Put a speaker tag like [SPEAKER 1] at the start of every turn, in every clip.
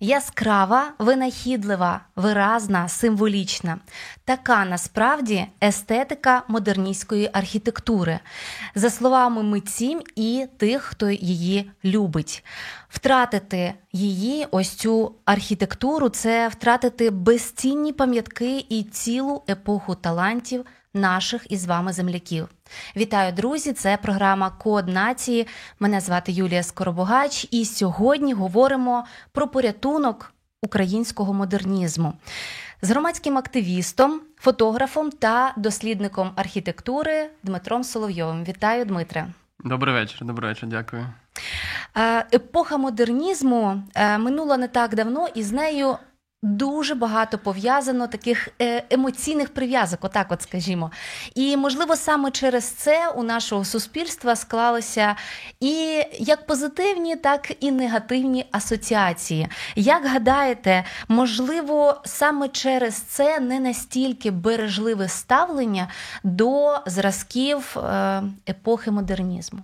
[SPEAKER 1] Яскрава, винахідлива, виразна, символічна. Така насправді естетика модерністської архітектури, за словами митців і тих, хто її любить. Втратити її, ось цю архітектуру, це втратити безцінні пам'ятки і цілу епоху талантів наших із вами земляків. Вітаю, друзі! Це програма Код нації. Мене звати Юлія Скоробогач, і сьогодні говоримо про порятунок українського модернізму з громадським активістом, фотографом та дослідником архітектури Дмитром Соловйовим. Вітаю, Дмитре!
[SPEAKER 2] Добрий вечір, добрий вечір, дякую.
[SPEAKER 1] Е, епоха модернізму е, минула не так давно, і з нею Дуже багато пов'язано таких е, емоційних прив'язок, отак, от скажімо. І можливо, саме через це у нашого суспільства склалися і як позитивні, так і негативні асоціації. Як гадаєте, можливо, саме через це не настільки бережливе ставлення до зразків е, епохи модернізму?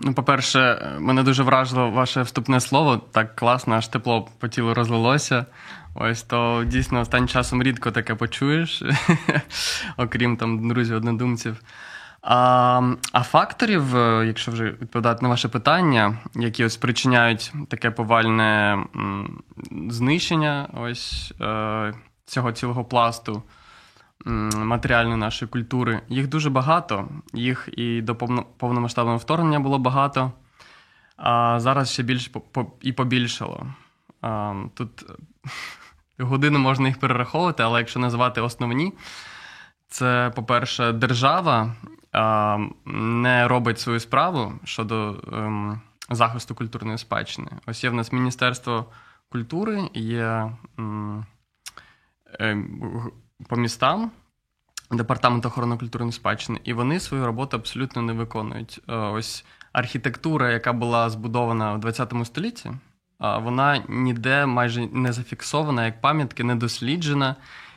[SPEAKER 2] Ну, По-перше, мене дуже вражило ваше вступне слово. Так класно, аж тепло по тілу розлилося. Ось то дійсно останнім часом рідко таке почуєш, окрім там друзів-однодумців. А а факторів, е, якщо вже відповідати на ваше питання, які ось спричиняють таке повальне знищення ось е, цього цілого пласту матеріальної нашої культури. Їх дуже багато, їх і до повномасштабного вторгнення було багато, а зараз ще більш і побільшало. Тут години можна їх перераховувати, але якщо називати основні, це, по-перше, держава не робить свою справу щодо ем, захисту культурної спадщини. Ось є в нас Міністерство культури, є ем, по містам департамент охорони культурної спадщини, і вони свою роботу абсолютно не виконують. Е, ось архітектура, яка була збудована в 20 столітті, вона ніде майже не зафіксована як пам'ятки, не досліджена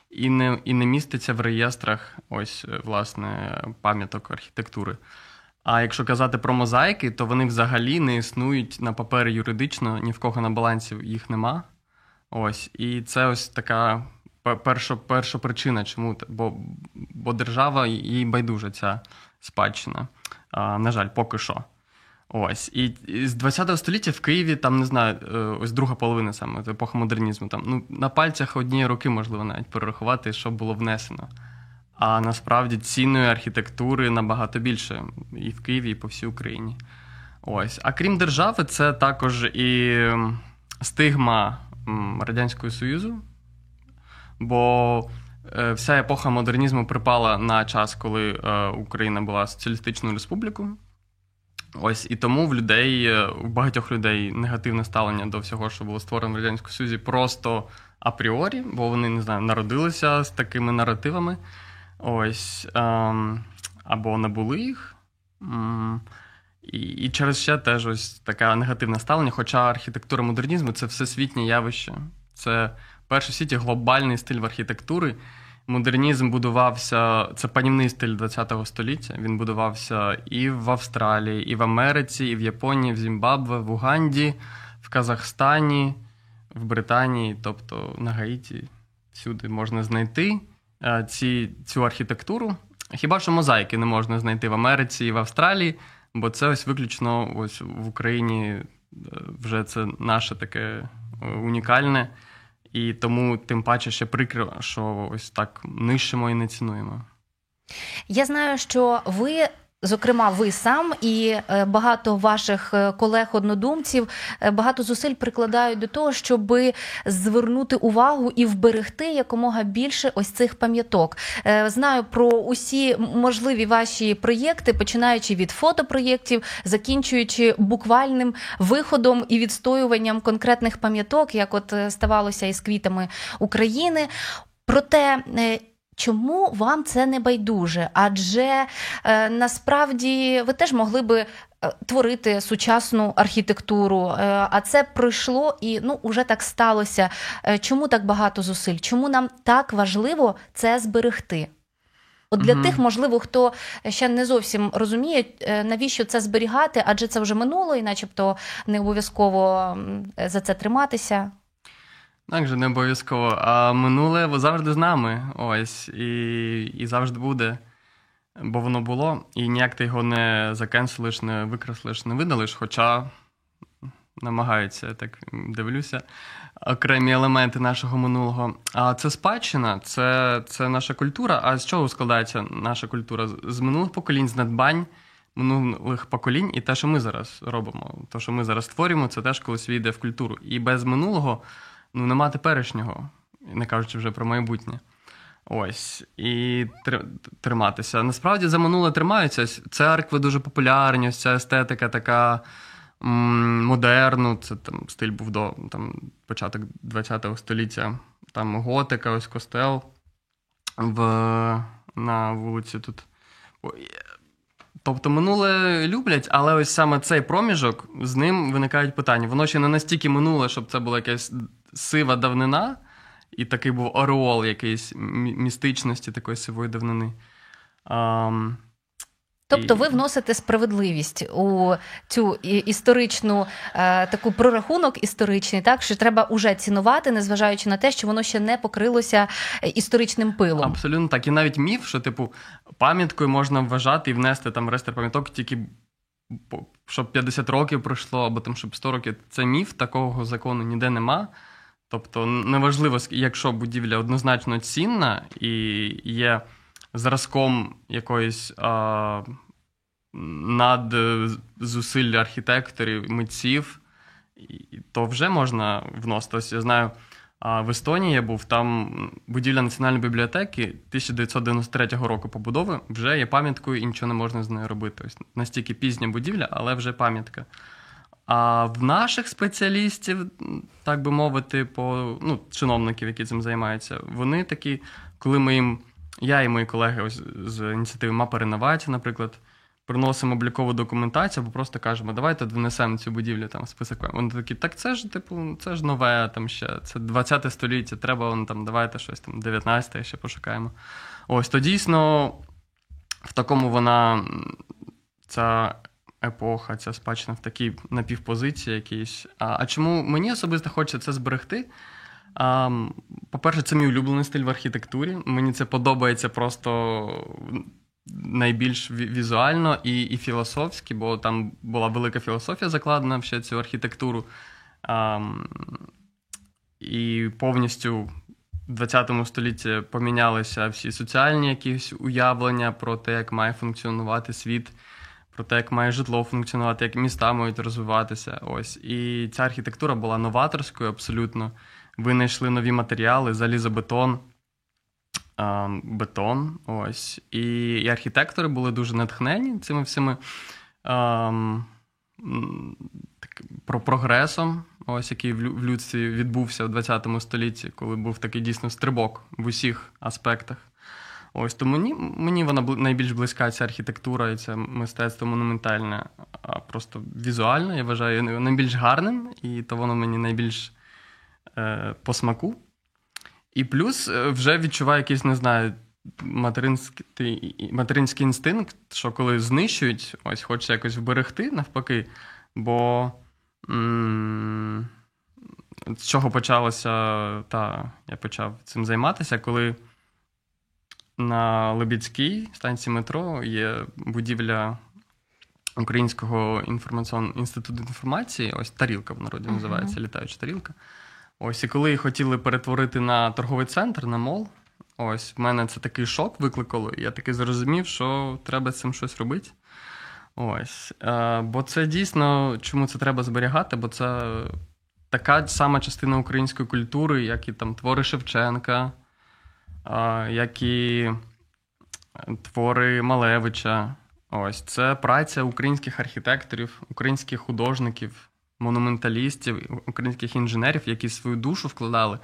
[SPEAKER 2] і не і не міститься в реєстрах ось е, власне пам'яток архітектури. А якщо казати про мозаїки, то вони взагалі не існують на папері юридично, ні в кого на балансі їх нема. Ось, і це ось така перша перша причина, чому бо бо держава їй байдужа ця спадщина. А, На жаль, поки що. Ось. І, і з 20 століття в Києві, там не знаю, е, ось друга половина саме епоха модернізму. Там ну на пальцях однієї руки можливо навіть перерахувати, що було внесено. А насправді цінної архітектури набагато більше і в Києві, і по всій Україні. Ось. А крім держави, це також і стигма Радянського Союзу, бо е, вся епоха модернізму припала на час, коли е, Україна була соціалістичною республікою. Ось і тому в людей, е, у багатьох людей негативне ставлення до всього, що було створено в Радянському Союзі, просто апріорі, бо вони не знаю, народилися з такими наративами. Ось ем, або не були їх. І і через ще теж ось таке негативне ставлення. Хоча архітектура модернізму це всесвітнє явище. Це перший світі глобальний стиль в архітектури. Модернізм будувався, це панівний стиль ХХ століття. Він будувався і в Австралії, і в Америці, і в Японії, в Зімбабве, в Уганді, в Казахстані, в Британії, тобто на Гаїті. Всюди можна знайти е, ці, цю архітектуру. Хіба що мозаїки не можна знайти в Америці і в Австралії, бо це ось виключно ось в Україні е, вже це наше таке е, унікальне. І тому тим паче ще прикро, що ось так нищимо і не цінуємо.
[SPEAKER 1] Я знаю, що ви Зокрема, ви сам і е, багато ваших е, колег-однодумців е, багато зусиль прикладають до того, щоб звернути увагу і вберегти якомога більше ось цих пам'яток. Знаю про усі можливі ваші проєкти, починаючи від фотопроєктів, закінчуючи буквальним виходом і відстоюванням конкретних пам'яток, як от ставалося із квітами України. Проте Чому вам це не байдуже? Адже е, насправді ви теж могли би е, творити сучасну архітектуру. Е, а це пройшло і ну уже так сталося. Е, чому так багато зусиль? Чому нам так важливо це зберегти? От для
[SPEAKER 2] Мгм.
[SPEAKER 1] тих, можливо, хто ще не зовсім розуміє, е, навіщо це зберігати, адже це вже минуло, і начебто не обов'язково за це триматися.
[SPEAKER 2] Так же не обов'язково. А минуле завжди з нами. Ось. І, і завжди буде. Бо воно було, і ніяк ти його не закенселиш, не викреслиш, не видалиш, хоча намагаються, я так дивлюся, окремі елементи нашого минулого. А це спадщина, це, це наша культура. А з чого складається наша культура? З- минулих поколінь, з надбань минулих поколінь, і те, що ми зараз робимо. Те, що ми зараз створюємо, це теж колись війде в культуру. І без минулого ну, нема теперішнього, не кажучи вже про майбутнє. Ось, і тр- триматися. Насправді за минуле тримаються. Церкви дуже популярні, ось ця естетика така м, модерну. Це там стиль був до там, початок ХХ століття. Там готика, ось костел в, на вулиці тут. Тобто минуле люблять, але ось саме цей проміжок, з ним виникають питання. Воно ще не настільки минуле, щоб це була якась сива давнина, і такий був ореол якийсь містичності такої сивої давнини. Ам,
[SPEAKER 1] Тобто ви вносите справедливість у цю історичну е, таку прорахунок історичний, так що треба уже цінувати, незважаючи на те, що воно ще не покрилося е, історичним пилом.
[SPEAKER 2] Абсолютно так. І навіть міф, що, типу, пам'яткою можна вважати і внести там реєстр пам'яток тільки щоб 50 років пройшло, або там щоб 100 років. Це міф, такого закону ніде нема. Тобто, неважливо, якщо будівля однозначно цінна і є зразком якоїсь а, над е, зусиль архітекторів, митців, то вже можна вносити. Ось я знаю, в Естонії я був там будівля Національної бібліотеки 1993 року побудови вже є пам'яткою і нічого не можна з нею робити. Ось настільки пізня будівля, але вже пам'ятка. А в наших спеціалістів, так би мовити, по ну, чиновників, які цим займаються, вони такі, коли ми їм, я і мої колеги ось з ініціативи Мапа реновації, наприклад, приносимо облікову документацію, або просто кажемо, давайте внесемо цю будівлю там в список. Вони такі, так це ж типу, це ж нове, там ще це 20 століття, треба вон, там, давайте щось там 19 ще пошукаємо. Ось то дійсно в такому вона ця епоха, ця спадщина в такій напівпозиції якійсь. А, а чому мені особисто хочеться це зберегти? А, по-перше, це мій улюблений стиль в архітектурі. Мені це подобається просто найбільш візуально і, і філософськи, бо там була велика філософія закладена в цю архітектуру. А, і повністю в 20 столітті помінялися всі соціальні якісь уявлення про те, як має функціонувати світ, про те, як має житло функціонувати, як міста мають розвиватися. Ось. І ця архітектура була новаторською абсолютно. Винайшли нові матеріали, залізобетон, бетон. Ось. І, і архітектори були дуже натхнені цими всіми так, про прогресом, ось який в людстві відбувся в 20 столітті, коли був такий дійсно стрибок в усіх аспектах. Ось то мені, мені вона найбільш близька ця архітектура і це мистецтво монументальне, а просто візуально, я вважаю найбільш гарним, і то воно мені найбільш е, по смаку. І плюс е, вже відчуваю якийсь, не знаю, материнський, материнський інстинкт, що коли знищують, ось хочеться якось вберегти навпаки. Бо м- з чого почалося, та я почав цим займатися, коли на Лебідській станції метро є будівля Українського інформаційного інституту інформації, ось тарілка в народі називається, літаюча тарілка. Ось, і коли її хотіли перетворити на торговий центр, на мол, ось в мене це такий шок викликало, і я таки зрозумів, що треба з цим щось робити. Ось. Е, бо це дійсно, чому це треба зберігати, бо це така сама частина української культури, як і там твори Шевченка, як і твори Малевича. Ось це праця українських архітекторів, українських художників, монументалістів, українських інженерів, які свою душу вкладали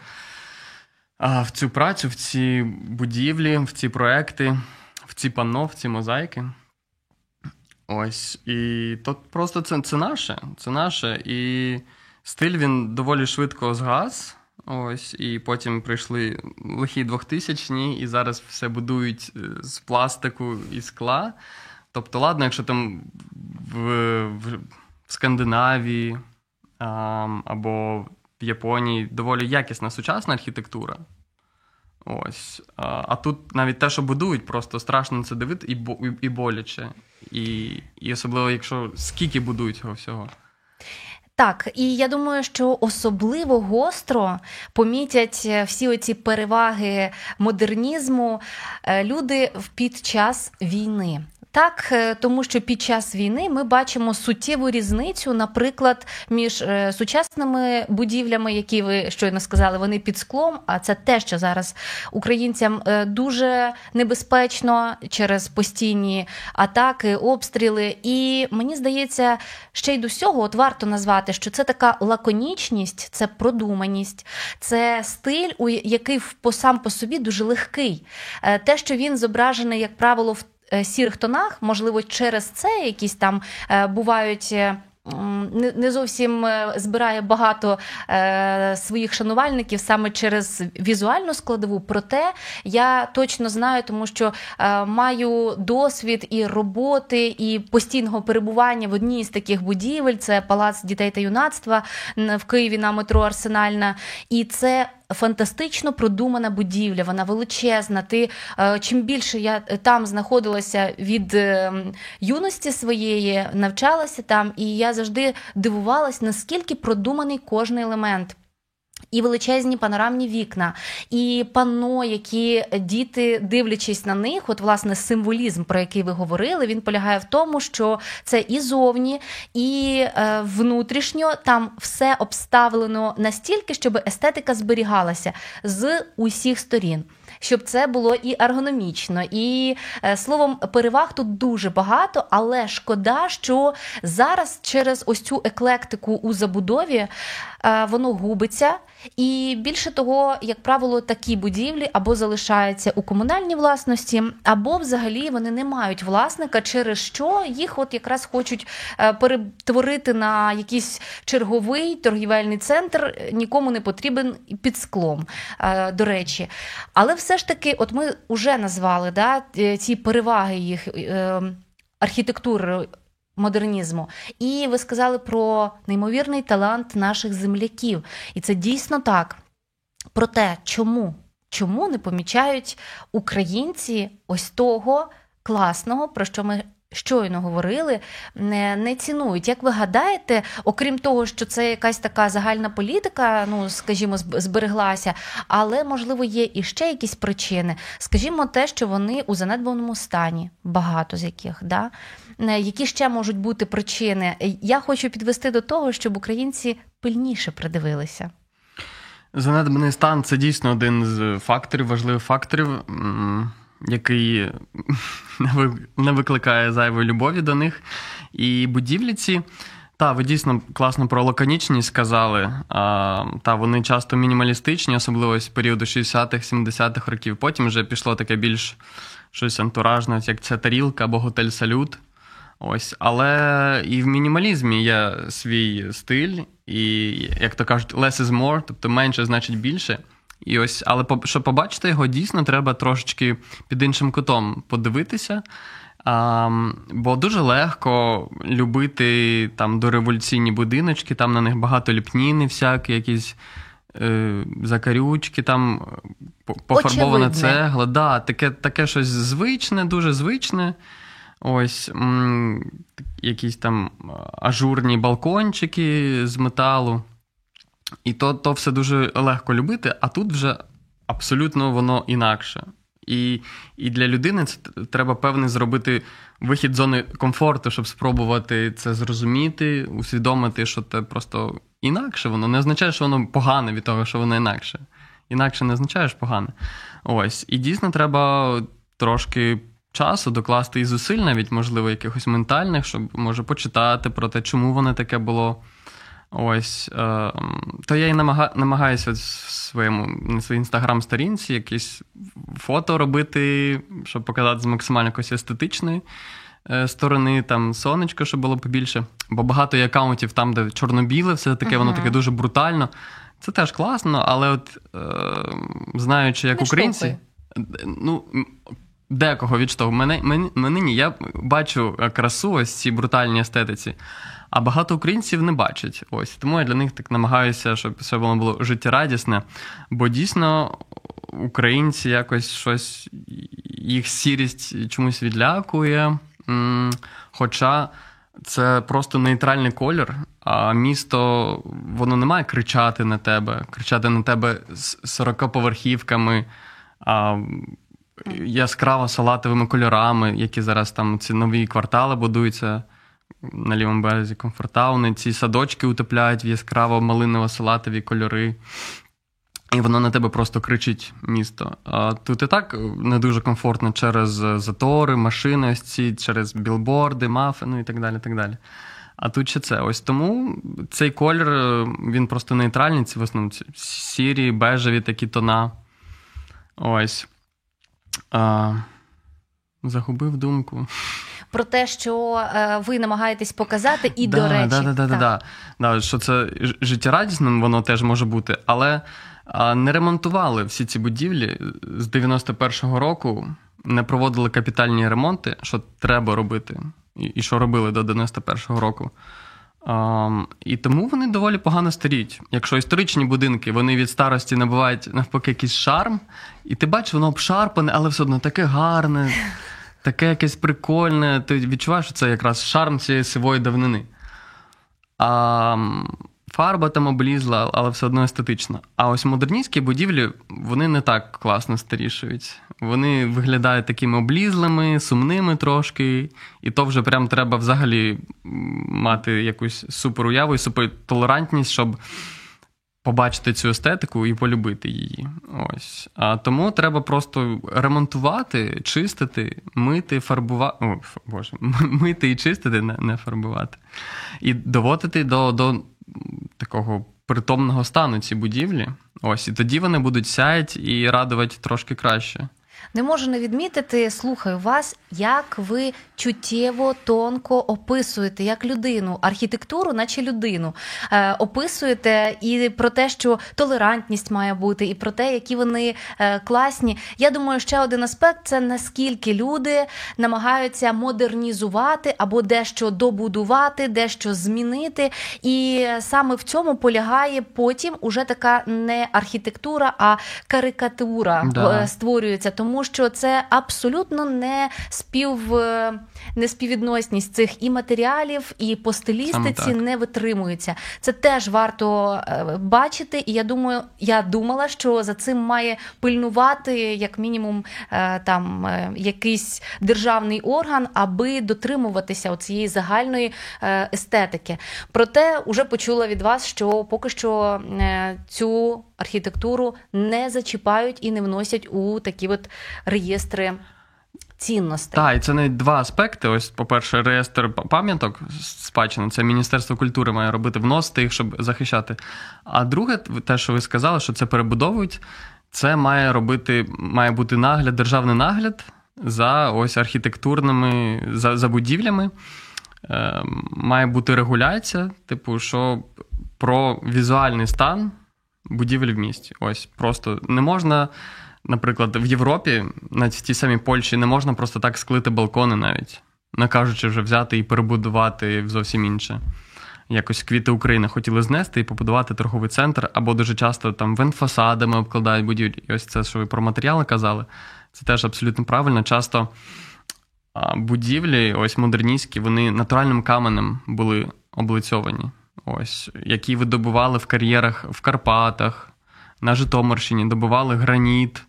[SPEAKER 2] в цю працю, в ці будівлі, в ці проекти, в ці панно, в ці мозаїки. Ось. І то просто це це наше. Це наше. І стиль він доволі швидко згас. Ось, і потім прийшли лихі 2000-ні, і зараз все будують е, з пластику і скла. Тобто, ладно, якщо там в, в, Скандинавії а, або в Японії доволі якісна сучасна архітектура. Ось. А, а тут навіть те, що будують, просто страшно це дивити і і, і боляче. І, І особливо, якщо скільки будують цього всього.
[SPEAKER 1] Так, і я думаю, що особливо гостро помітять е, всі оці переваги модернізму е, люди під час війни. Так, е, тому що під час війни ми бачимо суттєву різницю, наприклад, між е, сучасними будівлями, які ви щойно сказали, вони під склом. А це те, що зараз українцям е, дуже небезпечно через постійні атаки, обстріли. І мені здається, ще й до всього от варто назвати, що це така лаконічність, це продуманість, це стиль, який по сам по собі дуже легкий. Те, що він зображений, як правило, в сірих тонах, можливо, через це якісь там е, бувають. Е, не зовсім збирає багато своїх шанувальників саме через візуальну складову. Проте я точно знаю, тому що маю досвід і роботи, і постійного перебування в одній з таких будівель. Це палац дітей та юнацтва в Києві на метро Арсенальна. І це фантастично продумана будівля, вона величезна. Ти е, чим більше я е, там знаходилася від е, юності своєї, навчалася там, і я завжди дивувалась, наскільки продуманий кожний елемент. І величезні панорамні вікна, і панно, які діти, дивлячись на них, от власне символізм, про який ви говорили, він полягає в тому, що це і зовні, і е, внутрішньо там все обставлено настільки, щоб естетика зберігалася з усіх сторін щоб це було і ергономічно, і е, словом, переваг тут дуже багато, але шкода, що зараз через ось цю еклектику у забудові воно губиться. І більше того, як правило, такі будівлі або залишаються у комунальній власності, або взагалі вони не мають власника, через що їх от якраз хочуть е, перетворити на якийсь черговий торгівельний центр, нікому не потрібен під склом, до речі. Але все ж таки, от ми вже назвали да, е, ці переваги їх е, архітектури модернізму. І ви сказали про неймовірний талант наших земляків. І це дійсно так. Про те, чому? Чому не помічають українці ось того класного, про що ми щойно говорили, не, не цінують. Як ви гадаєте, окрім того, що це якась така загальна політика, ну скажімо, збереглася, але можливо є і ще якісь причини. Скажімо, те, що вони у занедбаному стані, багато з яких, да? Е, які ще можуть бути причини. Я хочу підвести до того, щоб українці пильніше придивилися.
[SPEAKER 2] Занедбаний стан це дійсно один з факторів, важливих факторів який не викликає зайвої любові до них. І будівлі ці. Та, ви дійсно класно про лаконічність сказали. А, Та вони часто мінімалістичні, особливо з періоду 60-х, 70-х років. Потім вже пішло таке більш щось антуражне, як ця тарілка або готель Салют. Ось, але і в мінімалізмі є свій стиль, і, як то кажуть, less is more, тобто менше значить більше. І ось, але щоб побачити його, дійсно треба трошечки під іншим кутом подивитися. А, Бо дуже легко любити там дореволюційні будиночки, там на них багато ліпніни, всякі, якісь е, закарючки, там пофарбована цегла. Да, Таке таке щось звичне, дуже звичне. Ось якісь там ажурні балкончики з металу. І то то все дуже легко любити, а тут вже абсолютно воно інакше. І і для людини це треба певний зробити вихід з зони комфорту, щоб спробувати це зрозуміти, усвідомити, що це просто інакше. Воно не означає, що воно погане від того, що воно інакше. Інакше не означає, що погане. Ось. І дійсно треба трошки часу докласти і зусиль, навіть, можливо, якихось ментальних, щоб може почитати про те, чому воно таке було. Ось е, то я і намага, намагаюся в своєму на своїй інстаграм-сторінці якісь фото робити, щоб показати з максимально якось естетичної е, сторони, там сонечко, щоб було побільше. Бо багато є аккаунтів там, де чорно-біле, все таке, uh воно таке дуже брутально. Це теж класно, але от е, знаючи, як
[SPEAKER 1] Не
[SPEAKER 2] українці, ну. Декого відштовхує. Мене, мене, мене ні. Я бачу красу ось цій брутальній естетиці, а багато українців не бачать. Ось Тому я для них так намагаюся, щоб все воно було життєрадісне. Бо дійсно українці якось щось, їх сірість чомусь відлякує. Хоча це просто нейтральний колір, а місто воно не має кричати на тебе, кричати на тебе з 40 поверхівками. Яскраво салатовими кольорами, які зараз там ці нові квартали будуються на лівому березі комфортауни. Ці садочки утепляють в яскраво малиново-салатові кольори. І воно на тебе просто кричить місто. А тут і так не дуже комфортно через затори, машини, ось ці, через білборди, мафи, ну і так далі. так далі. А тут ще це. Ось тому цей колір він просто нейтральний, це в основному сірі, бежеві такі тона. Ось. А, Загубив думку.
[SPEAKER 1] Про те, що е, ви намагаєтесь показати, і
[SPEAKER 2] да,
[SPEAKER 1] до речі,
[SPEAKER 2] да, да, да, да, да, що це життєрадісним, воно теж може бути, але не ремонтували всі ці будівлі з 91-го року, не проводили капітальні ремонти, що треба робити, і що робили до 91-го року. І тому вони доволі погано старіють. Якщо історичні будинки вони від старості набувають навпаки якийсь шарм, і ти бачиш, воно обшарпане, але все одно таке гарне, таке якесь прикольне. Ти відчуваєш, що це якраз шарм цієї сивої давнини. А фарба там облізла, але все одно естетично. А ось модерністські будівлі вони не так класно старішують. Вони виглядають такими облізлими, сумними трошки, і то вже прям треба взагалі мати якусь суперуяву і супертолерантність, щоб. Побачити цю естетику і полюбити її. Ось. А тому треба просто ремонтувати, чистити, мити, фарбувати. Боже, мити і чистити, не не фарбувати. І доводити до до такого притомного стану ці будівлі. Ось, і тоді вони будуть сяять і радувати трошки краще.
[SPEAKER 1] Не можу не відмітити, слухаю вас, як ви чуттєво тонко описуєте як людину, архітектуру, наче людину. Е, Описуєте і про те, що толерантність має бути, і про те, які вони е, класні. Я думаю, ще один аспект це наскільки люди намагаються модернізувати або дещо добудувати, дещо змінити. І саме в цьому полягає потім уже така не архітектура, а карикатура да. Е, створюється. Тому тому що це абсолютно не спів. Е, неспіввідносність цих і матеріалів, і по стилістиці не витримуються. Це теж варто е, бачити. І я думаю, я думала, що за цим має пильнувати як мінімум е, там якийсь державний орган, аби дотримуватися цієї загальної естетики. Проте вже почула від вас, що поки що цю архітектуру не зачіпають і не вносять у такі от реєстри. Цінностей.
[SPEAKER 2] Так, і це не два аспекти. Ось, по-перше, реєстр пам'яток спадщини, це Міністерство культури має робити, вносити їх, щоб захищати. А друге, те, що ви сказали, що це перебудовують, це має робити, має бути нагляд, державний нагляд за ось архітектурними, за за будівлями. Е, Має бути регуляція, типу, що про візуальний стан будівель в місті. Ось просто не можна, наприклад, в Європі, навіть в тій самій Польщі, не можна просто так склити балкони навіть, не кажучи вже взяти і перебудувати в зовсім інше. Якось квіти України хотіли знести і побудувати торговий центр, або дуже часто там вентфасадами обкладають будівлі. І ось це, що ви про матеріали казали, це теж абсолютно правильно. Часто будівлі, ось модерністські, вони натуральним каменем були облицьовані ось, які видобували в кар'єрах в Карпатах, на Житомирщині, добували граніт,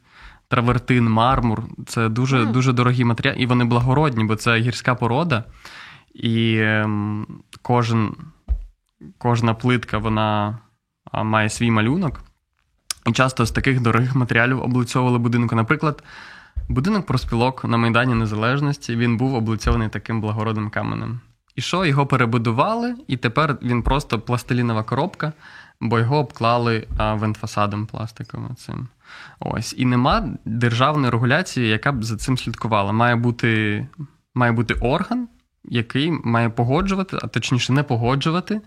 [SPEAKER 2] травертин, мармур. Це дуже mm. дуже дорогі матеріали, і вони благородні, бо це гірська порода, і ем, кожен, кожна плитка вона має свій малюнок. І часто з таких дорогих матеріалів облицьовували будинок. Наприклад, будинок проспілок на Майдані Незалежності він був облицьований таким благородним каменем. І що його перебудували, і тепер він просто пластилінова коробка, бо його обклали вентфасадом пластиковим. цим. Ось. І нема державної регуляції, яка б за цим слідкувала. Має бути має бути орган, який має погоджувати, а точніше не погоджувати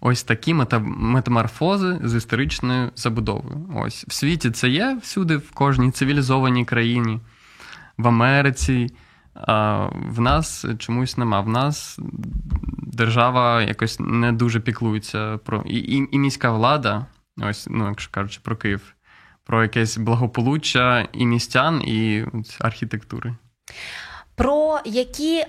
[SPEAKER 2] ось такі метаморфози з історичною забудовою. Ось в світі це є всюди, в кожній цивілізованій країні, в Америці. А в нас чомусь нема. В нас держава якось не дуже піклується про і, і, і міська влада, ось, ну, якщо кажучи, про Київ, про якесь благополуччя і містян, і архітектури.
[SPEAKER 1] Про які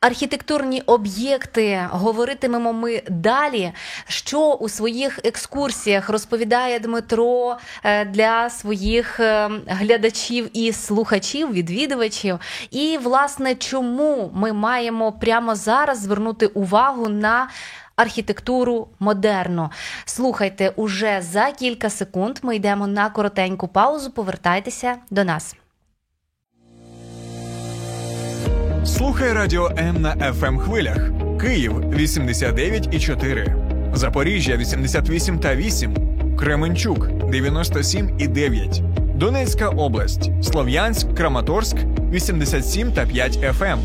[SPEAKER 1] архітектурні об'єкти говоритимемо ми далі. Що у своїх екскурсіях розповідає Дмитро е, для своїх е, глядачів і слухачів, відвідувачів, і власне чому ми маємо прямо зараз звернути увагу на архітектуру модерну. Слухайте, уже за кілька секунд ми йдемо на коротеньку паузу. Повертайтеся до нас.
[SPEAKER 3] Слухай радіо М на fm ем хвилях. Київ 89,4, Запоріжжя 88 та 8, Кременчук 97 і 9, Донецька область, Слов'янськ, Краматорськ 87 та 5 FM, ем.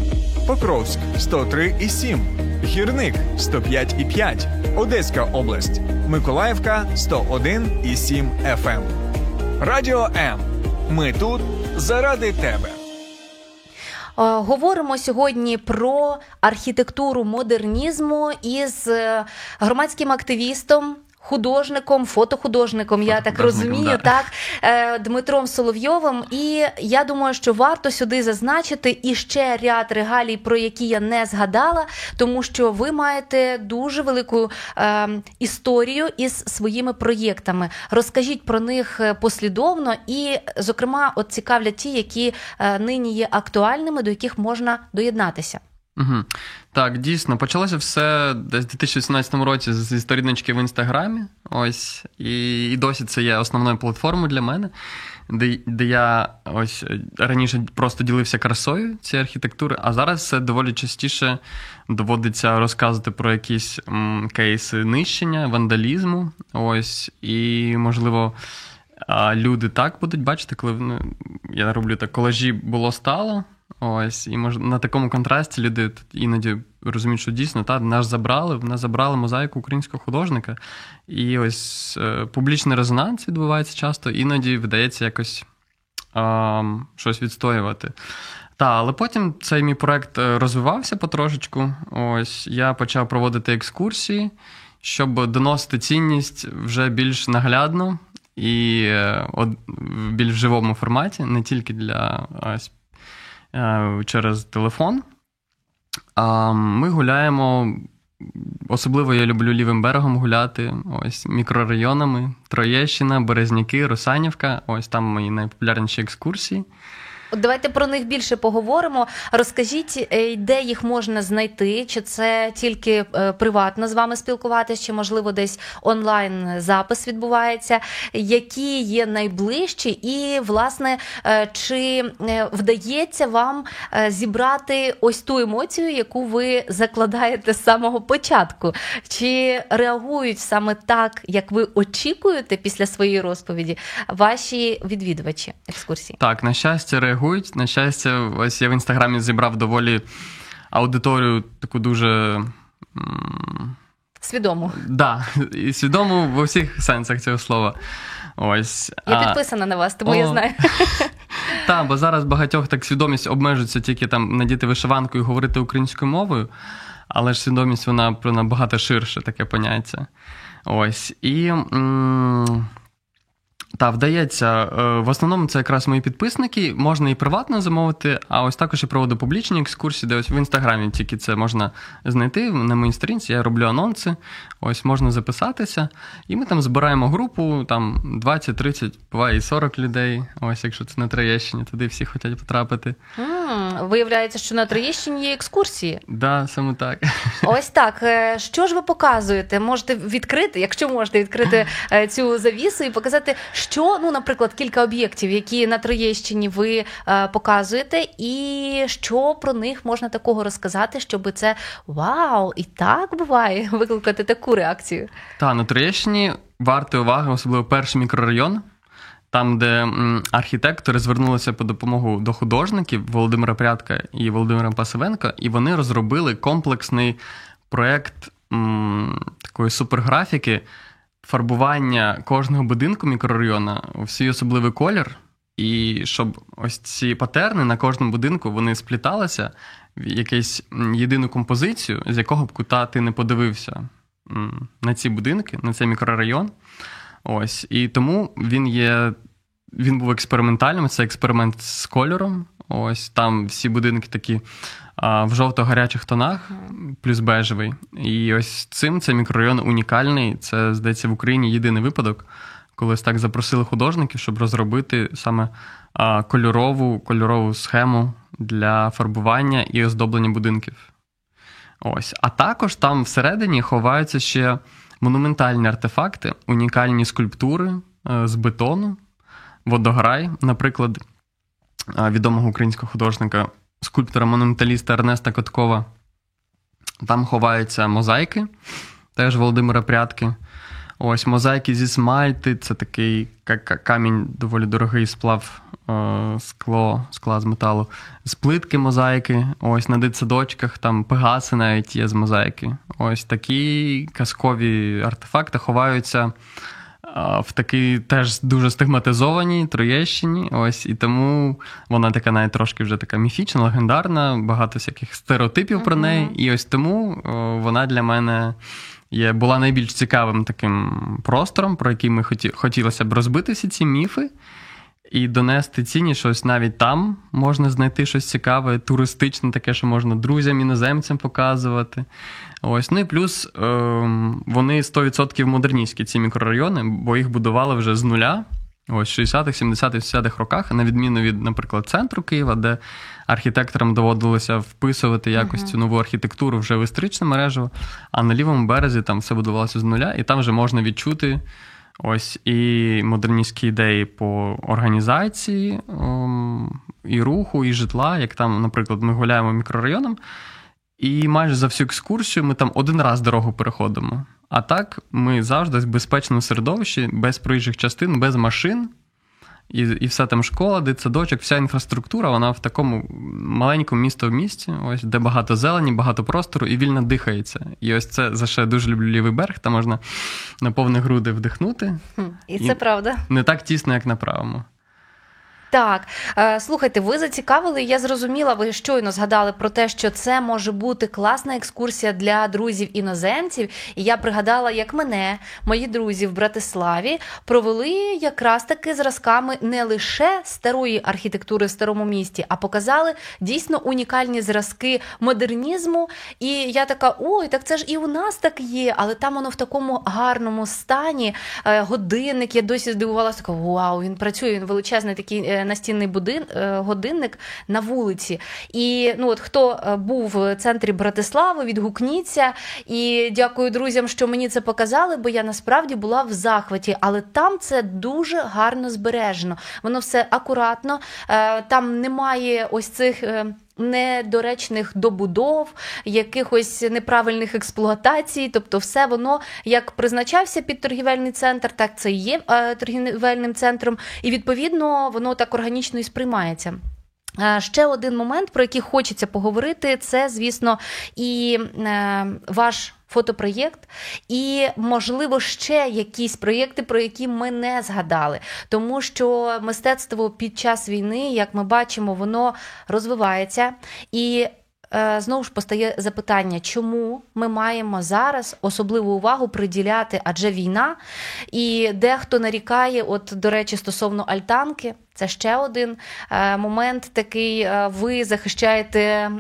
[SPEAKER 3] Покровськ 103 і 7, Гірник 105 і 5, Одеська область, Миколаївка 101 і 7 FM. Ем. Радіо М. Ми тут заради тебе.
[SPEAKER 1] Е, говоримо сьогодні про архітектуру модернізму із е, громадським активістом художником, фотохудожником, я так розумію, да. так е, Дмитром Соловйовим. І я думаю, що варто сюди зазначити і ще ряд регалій, про які я не згадала, тому що ви маєте дуже велику е, історію із своїми проєктами. Розкажіть про них е, послідовно, і, зокрема, от цікавлять ті, які е, нині є актуальними, до яких можна доєднатися.
[SPEAKER 2] Угу. Так, дійсно, почалося все десь у 2018 році зі сторіночки в інстаграмі. Ось, і і досі це є основною платформою для мене, де де я ось раніше просто ділився красою цієї архітектури, а зараз все доволі частіше доводиться розказувати про якісь м, кейси нищення, вандалізму. Ось, і можливо. А люди так будуть бачити, коли ну, я роблю так, колажі було стало. Ось, і мож... на такому контрасті люди іноді розуміють, що дійсно та, нас забрали, в нас забрали мозаїку українського художника. І ось е, публічний резонанс відбувається часто, іноді вдається якось е, щось відстоювати. Та, але потім цей мій проект е, розвивався потрошечку. Ось я почав проводити екскурсії, щоб доносити цінність вже більш наглядно і е, в більш живому форматі, не тільки для ось, через телефон. Ми гуляємо. Особливо я люблю лівим берегом гуляти. Ось мікрорайонами Троєщина, Березняки, Русанівка. Ось там мої найпопулярніші екскурсії.
[SPEAKER 1] Давайте про них більше поговоримо. Розкажіть, е, де їх можна знайти, чи це тільки е, приватно з вами спілкуватися, чи можливо десь онлайн запис відбувається, які є найближчі, і власне е, чи вдається вам зібрати ось ту емоцію, яку ви закладаєте з самого початку? Чи реагують саме так, як ви очікуєте після своєї розповіді, ваші відвідувачі екскурсії?
[SPEAKER 2] Так, на щастя, реагують реагують. На щастя, ось я в інстаграмі зібрав доволі аудиторію таку дуже.
[SPEAKER 1] Свідому.
[SPEAKER 2] Да, і свідому в усіх сенсах цього слова. Ось.
[SPEAKER 1] Я а... підписана на вас, тому О. я знаю.
[SPEAKER 2] Так, бо зараз багатьох так свідомість обмежується тільки там надіти вишиванку і говорити українською мовою, але ж свідомість вона набагато ширше таке поняття. Ось. І. М- та, вдається. Е, в основному це якраз мої підписники. Можна і приватно замовити, а ось також я проводу публічні екскурсії, де ось в інстаграмі тільки це можна знайти на моїй сторінці. Я роблю анонси. Ось можна записатися. І ми там збираємо групу, там 20-30, буває і 40 людей. Ось, якщо це на Троєщині, туди всі хочуть потрапити.
[SPEAKER 1] Mm, виявляється, що на Троєщині є екскурсії.
[SPEAKER 2] Так, да, саме так.
[SPEAKER 1] Ось так. Е, що ж ви показуєте? Можете відкрити, якщо можете відкрити е, цю завісу і показати. Що, ну, наприклад, кілька об'єктів, які на Троєщині ви е, показуєте, і що про них можна такого розказати, щоб це вау, і так буває викликати таку реакцію?
[SPEAKER 2] Так, на Троєщині варто уваги, особливо перший мікрорайон. там, де архітектори звернулися по допомогу до художників Володимира Прядка і Володимира Пасивенка, і вони розробили комплексний проєкт такої суперграфіки фарбування кожного будинку мікрорайону у свій особливий колір. І щоб ось ці патерни на кожному будинку вони спліталися в якусь єдину композицію, з якого б кута ти не подивився на ці будинки, на цей мікрорайон. Ось. І тому він є. Він був експериментальним, це експеримент з кольором. Ось там всі будинки такі а, в жовто-гарячих тонах, плюс бежевий. І ось цим цей мікрорайон унікальний. Це, здається, в Україні єдиний випадок, коли так запросили художників, щоб розробити саме а, кольорову кольорову схему для фарбування і оздоблення будинків. Ось. А також там всередині ховаються ще монументальні артефакти, унікальні скульптури е, з бетону, водограй, наприклад, е, відомого українського художника, скульптора-монументаліста Ернеста Коткова. Там ховаються мозаїки, теж Володимира Прядки. Ось мозаїки зі смальти це такий камінь доволі дорогий сплав е, скло, скла з металу, з плитки мозаїки. Ось на дитсадочках, там пегаси навіть є з мозаїки. Ось такі казкові артефакти ховаються е, в такій теж дуже стигматизованій Троєщині. Ось і тому вона така навіть трошки вже така міфічна, легендарна, багато всяких стереотипів uh-huh. про неї. І ось тому вона для мене є, була найбільш цікавим таким простором, про який ми хоті, хотілося б розбити всі ці міфи. І донести ціні, щось навіть там можна знайти щось цікаве, туристичне, таке, що можна друзям, іноземцям показувати. Ось. Ну і плюс е, вони 100% модерністські, ці мікрорайони, бо їх будували вже з нуля. Ось 60-х, 70-х, 60-х роках, на відміну від, наприклад, центру Києва, де архітекторам доводилося вписувати якось цю нову архітектуру вже в історичне мережево, а на лівому березі там все будувалося з нуля, і там вже можна відчути ось і модерністські ідеї по організації ом, і руху, і житла. Як там, наприклад, ми гуляємо мікрорайоном, і майже за всю екскурсію ми там один раз дорогу переходимо. А так, ми завжди в безпечному середовищі, без проїжджих частин, без машин. І і все там школа, дитсадочок, вся інфраструктура, вона в такому маленькому місто в місті, ось де багато зелені, багато простору і вільно дихається. І ось це за я дуже люблю лівий берег, там можна на повні груди вдихнути.
[SPEAKER 1] І це і правда.
[SPEAKER 2] Не так тісно, як на правому.
[SPEAKER 1] Так, е, слухайте, ви зацікавили. Я зрозуміла, ви щойно згадали про те, що це може бути класна екскурсія для друзів іноземців. І я пригадала, як мене, мої друзі в Братиславі провели якраз таки зразками не лише старої архітектури в старому місті, а показали дійсно унікальні зразки модернізму. І я така: ой, так це ж і у нас так є, але там воно в такому гарному стані. Е, годинник я досі здивувалася, така, вау, він працює, він величезний такий. Настінний будин, е, годинник на вулиці. І ну от хто е, був в центрі Братислави, відгукніться. І дякую друзям, що мені це показали, бо я насправді була в захваті. Але там це дуже гарно збережено. Воно все акуратно, е, там немає ось цих недоречних добудов, якихось неправильних експлуатацій. Тобто, все воно як призначався під торгівельний центр, так це і є е, торгівельним центром, і відповідно воно так органічно і сприймається. Е, ще один момент, про який хочеться поговорити, це, звісно, і е, ваш фотопроєкт, і, можливо, ще якісь проєкти, про які ми не згадали. Тому що мистецтво під час війни, як ми бачимо, воно розвивається. І е, Знову ж постає запитання, чому ми маємо зараз особливу увагу приділяти, адже війна, і дехто нарікає, от, до речі, стосовно альтанки, це ще один е, момент такий: е, ви захищаєте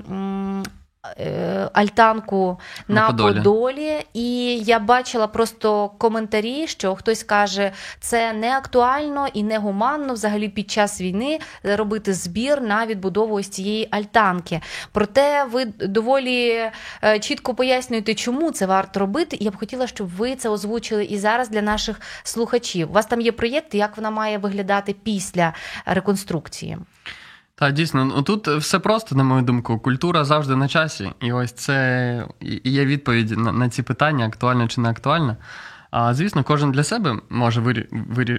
[SPEAKER 1] альтанку на, на Подолі. Подолі, і я бачила просто коментарі, що хтось каже, це не актуально і не гуманно взагалі під час війни робити збір на відбудову ось цієї альтанки. Проте ви доволі е, чітко пояснюєте, чому це варто робити. І я б хотіла, щоб ви це озвучили і зараз для наших слухачів. У вас там є проєкт, як вона має виглядати після реконструкції.
[SPEAKER 2] Так, дійсно, ну тут все просто, на мою думку, культура завжди на часі. І ось це і є відповідь на, на ці питання, актуальна чи не актуальна. А звісно, кожен для себе може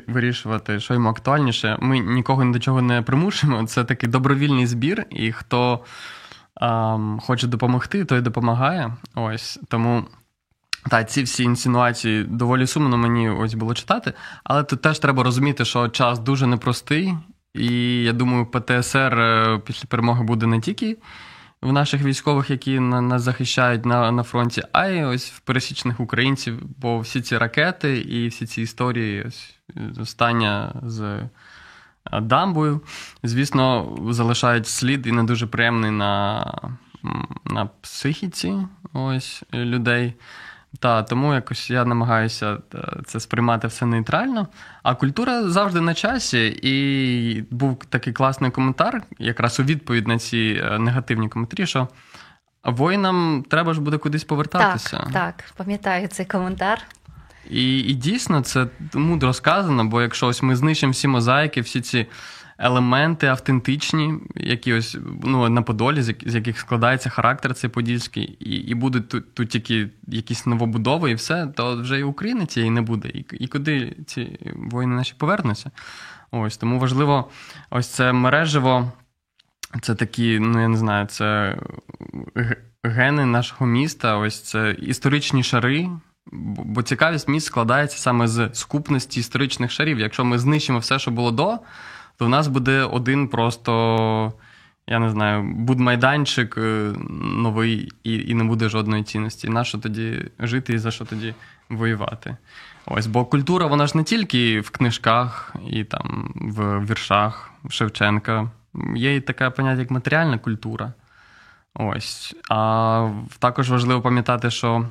[SPEAKER 2] вирішувати, що йому актуальніше. Ми нікого ні до чого не примушуємо. Це такий добровільний збір, і хто а, хоче допомогти, той допомагає. Ось тому. Та, ці всі інсинуації доволі сумно мені ось було читати, але тут теж треба розуміти, що час дуже непростий, і я думаю, ПТСР е, після перемоги буде не тільки в наших військових, які нас захищають на на фронті, а й ось в пересічних українців, бо всі ці ракети і всі ці історії, ось остання з е, дамбою, звісно, залишають слід і не дуже приємний на, на психіці ось людей. Та, тому якось я намагаюся е, це сприймати все нейтрально. А культура завжди на часі, і був такий класний коментар, якраз у відповідь на ці е, негативні коментарі, що воїнам треба ж буде кудись повертатися.
[SPEAKER 1] Так, так, пам'ятаю цей коментар.
[SPEAKER 2] І і дійсно це мудро сказано, бо якщо ось ми знищимо всі мозаїки, всі ці елементи автентичні, які ось ну, на Подолі, з яких складається характер цей подільський, і і будуть тут тут тільки якісь новобудови, і все, то вже і України цієї не буде. І і куди ці воїни наші повернуться? Ось тому важливо, ось це мережево, це такі, ну я не знаю, це гени нашого міста, ось це історичні шари. Бо цікавість міст складається саме з скупності історичних шарів. Якщо ми знищимо все, що було до, то в нас буде один просто, я не знаю, будмайданчик е, новий і і не буде жодної цінності. На що тоді жити і за що тоді воювати? Ось, бо культура, вона ж не тільки в книжках і там в віршах Шевченка. Є і таке поняття, як матеріальна культура. Ось. А також важливо пам'ятати, що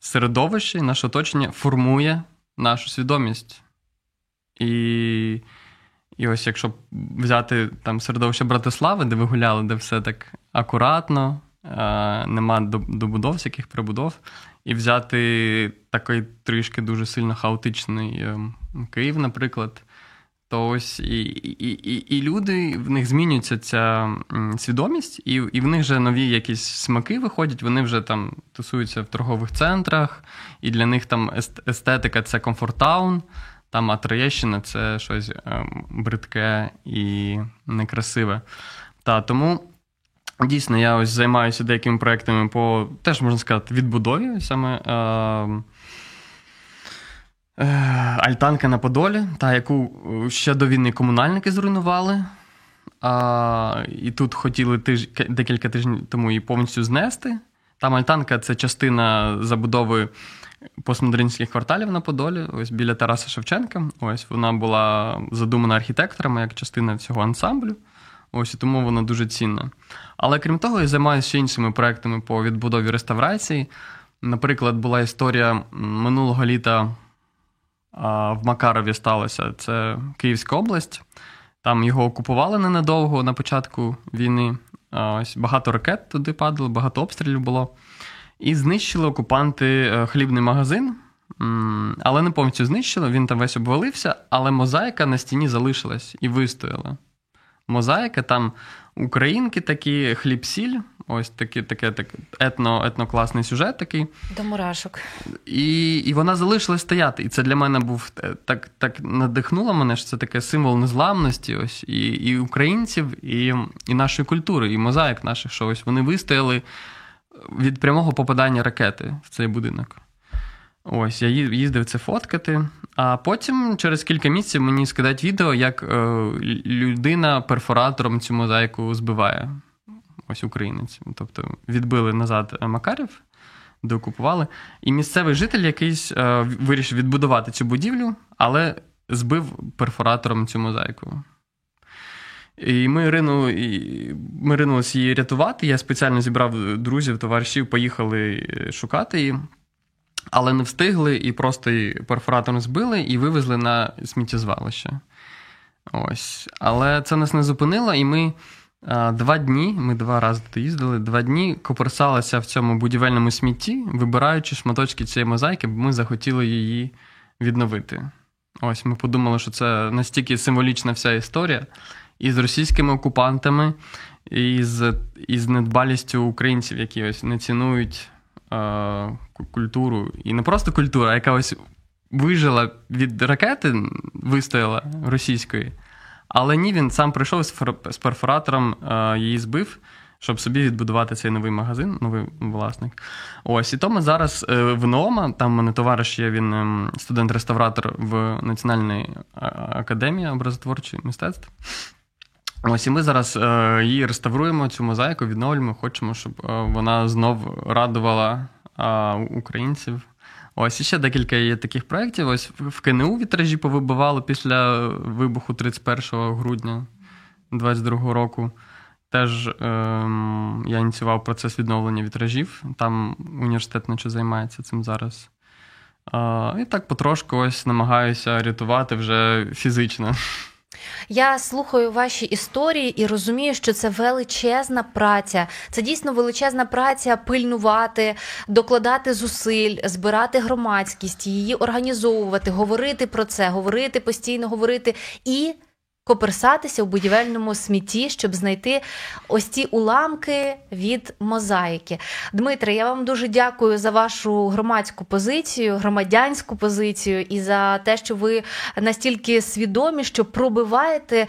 [SPEAKER 2] середовище, наше оточення формує нашу свідомість. І і ось якщо взяти там середовище Братислави, де ви гуляли, де все так акуратно, е, нема добудов, всяких прибудов, і взяти такий трішки дуже сильно хаотичний е, Київ, наприклад, то ось і і, і, і люди в них змінюється ця свідомість, і і в них вже нові якісь смаки виходять, вони вже там тусуються в торгових центрах, і для них там естетика це комфортаун. Там а це щось ем, бридке і некрасиве. Та, Тому дійсно я ось займаюся деякими проектами по теж можна сказати відбудові саме. Е, Альтанка на Подолі, та яку ще до війни комунальники зруйнували. А, І тут хотіли тиж... декілька тижнів тому її повністю знести. Там Альтанка це частина забудови постмодерністських кварталів на Подолі, ось біля Тараса Шевченка. Ось вона була задумана архітекторами як частина цього ансамблю. Ось і тому вона дуже цінна. Але крім того, я займаюся ще іншими проектами по відбудові реставрації. Наприклад, була історія минулого літа в Макарові сталося. Це Київська область. Там його окупували ненадовго на початку війни. Ось Багато ракет туди падало, багато обстрілів було. І знищили окупанти е, хлібний магазин, але не повністю знищили, він там весь обвалився, але мозаїка на стіні залишилась і вистояла. Мозаїка там українки такі, хліб-сіль, ось такі, таке так, етно, етнокласний сюжет такий.
[SPEAKER 1] До мурашок.
[SPEAKER 2] І і вона залишилась стояти. І це для мене був е, так так надихнуло мене, що це таке символ незламності, ось і і українців, і і нашої культури, і мозаїк наших, що ось вони вистояли від прямого попадання ракети в цей будинок. Ось, я їздив це фоткати. А потім, через кілька місяців, мені скидають відео, як е, людина перфоратором цю мозаїку збиває. Ось українець. Тобто відбили назад Макарів, деокупували. І місцевий житель якийсь е, вирішив відбудувати цю будівлю, але збив перфоратором цю мозаїку. І ми рину, і ми ринулися її рятувати. Я спеціально зібрав друзів, товаришів, поїхали е, шукати її, але не встигли і просто її перфоратором збили і вивезли на сміттєзвалище. Ось. Але це нас не зупинило, і ми а, два дні, ми два рази туди їздили, два дні коперсалися в цьому будівельному смітті, вибираючи шматочки цієї мозаїки, бо ми захотіли її відновити. Ось ми подумали, що це настільки символічна вся історія і з російськими окупантами, і з, недбалістю українців, які ось не цінують е, культуру. І не просто культура, а яка ось вижила від ракети, вистояла російської, але ні, він сам прийшов з перфоратором, її збив. Щоб собі відбудувати цей новий магазин, новий власник. Ось і то ми зараз е, в НОМА, там мене товариш є, він ем, студент-реставратор в Національній академії образотворчих мистецтв. Ось і ми зараз е, її реставруємо, цю мозаїку, відновлюємо, хочемо, щоб е, вона знов радувала українців. Ось і ще декілька є таких проєктів. Ось в КНУ вітражі повибивали після вибуху 31 грудня 2022 року. Теж е, я ініціював процес відновлення вітражів. Там університет наче займається цим зараз. Е, і так потрошку ось намагаюся рятувати вже фізично.
[SPEAKER 1] Я слухаю ваші історії і розумію, що це величезна праця. Це дійсно величезна праця пильнувати, докладати зусиль, збирати громадськість, її організовувати, говорити про це, говорити постійно говорити і коперсатися в будівельному смітті, щоб знайти ось ці уламки від мозаїки. Дмитре, я вам дуже дякую за вашу громадську позицію, громадянську позицію і за те, що ви настільки свідомі, що пробиваєте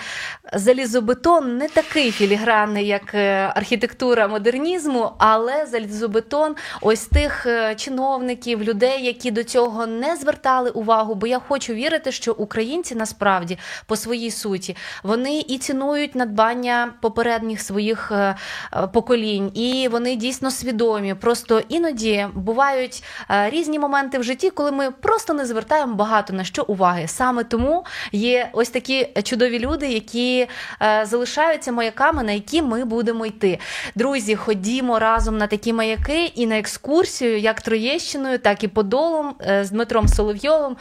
[SPEAKER 1] залізобетон не такий філігранний, як е, архітектура модернізму, але залізобетон ось тих е, чиновників, людей, які до цього не звертали увагу. Бо я хочу вірити, що українці насправді по своїй суті суті. Вони і цінують надбання попередніх своїх е, е, поколінь, і вони дійсно свідомі. Просто іноді бувають е, різні моменти в житті, коли ми просто не звертаємо багато на що уваги. Саме тому є ось такі чудові люди, які залишаються маяками, на які ми будемо йти. Друзі, ходімо разом на такі маяки і на екскурсію, як Троєщиною, так і Подолом з Дмитром Соловйовим.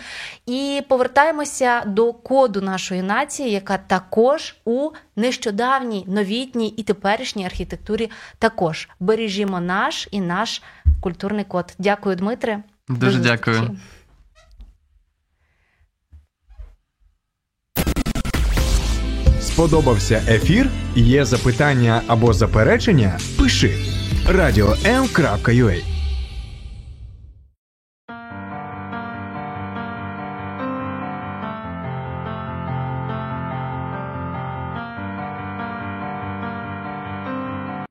[SPEAKER 1] І повертаємося до коду нашої нації, яка яка також у нещодавній новітній і теперішній архітектурі також бережімо наш і наш культурний код. Дякую, Дмитре.
[SPEAKER 2] Дуже До дякую.
[SPEAKER 3] Сподобався ефір? Є запитання або заперечення? Пиши радіом.ua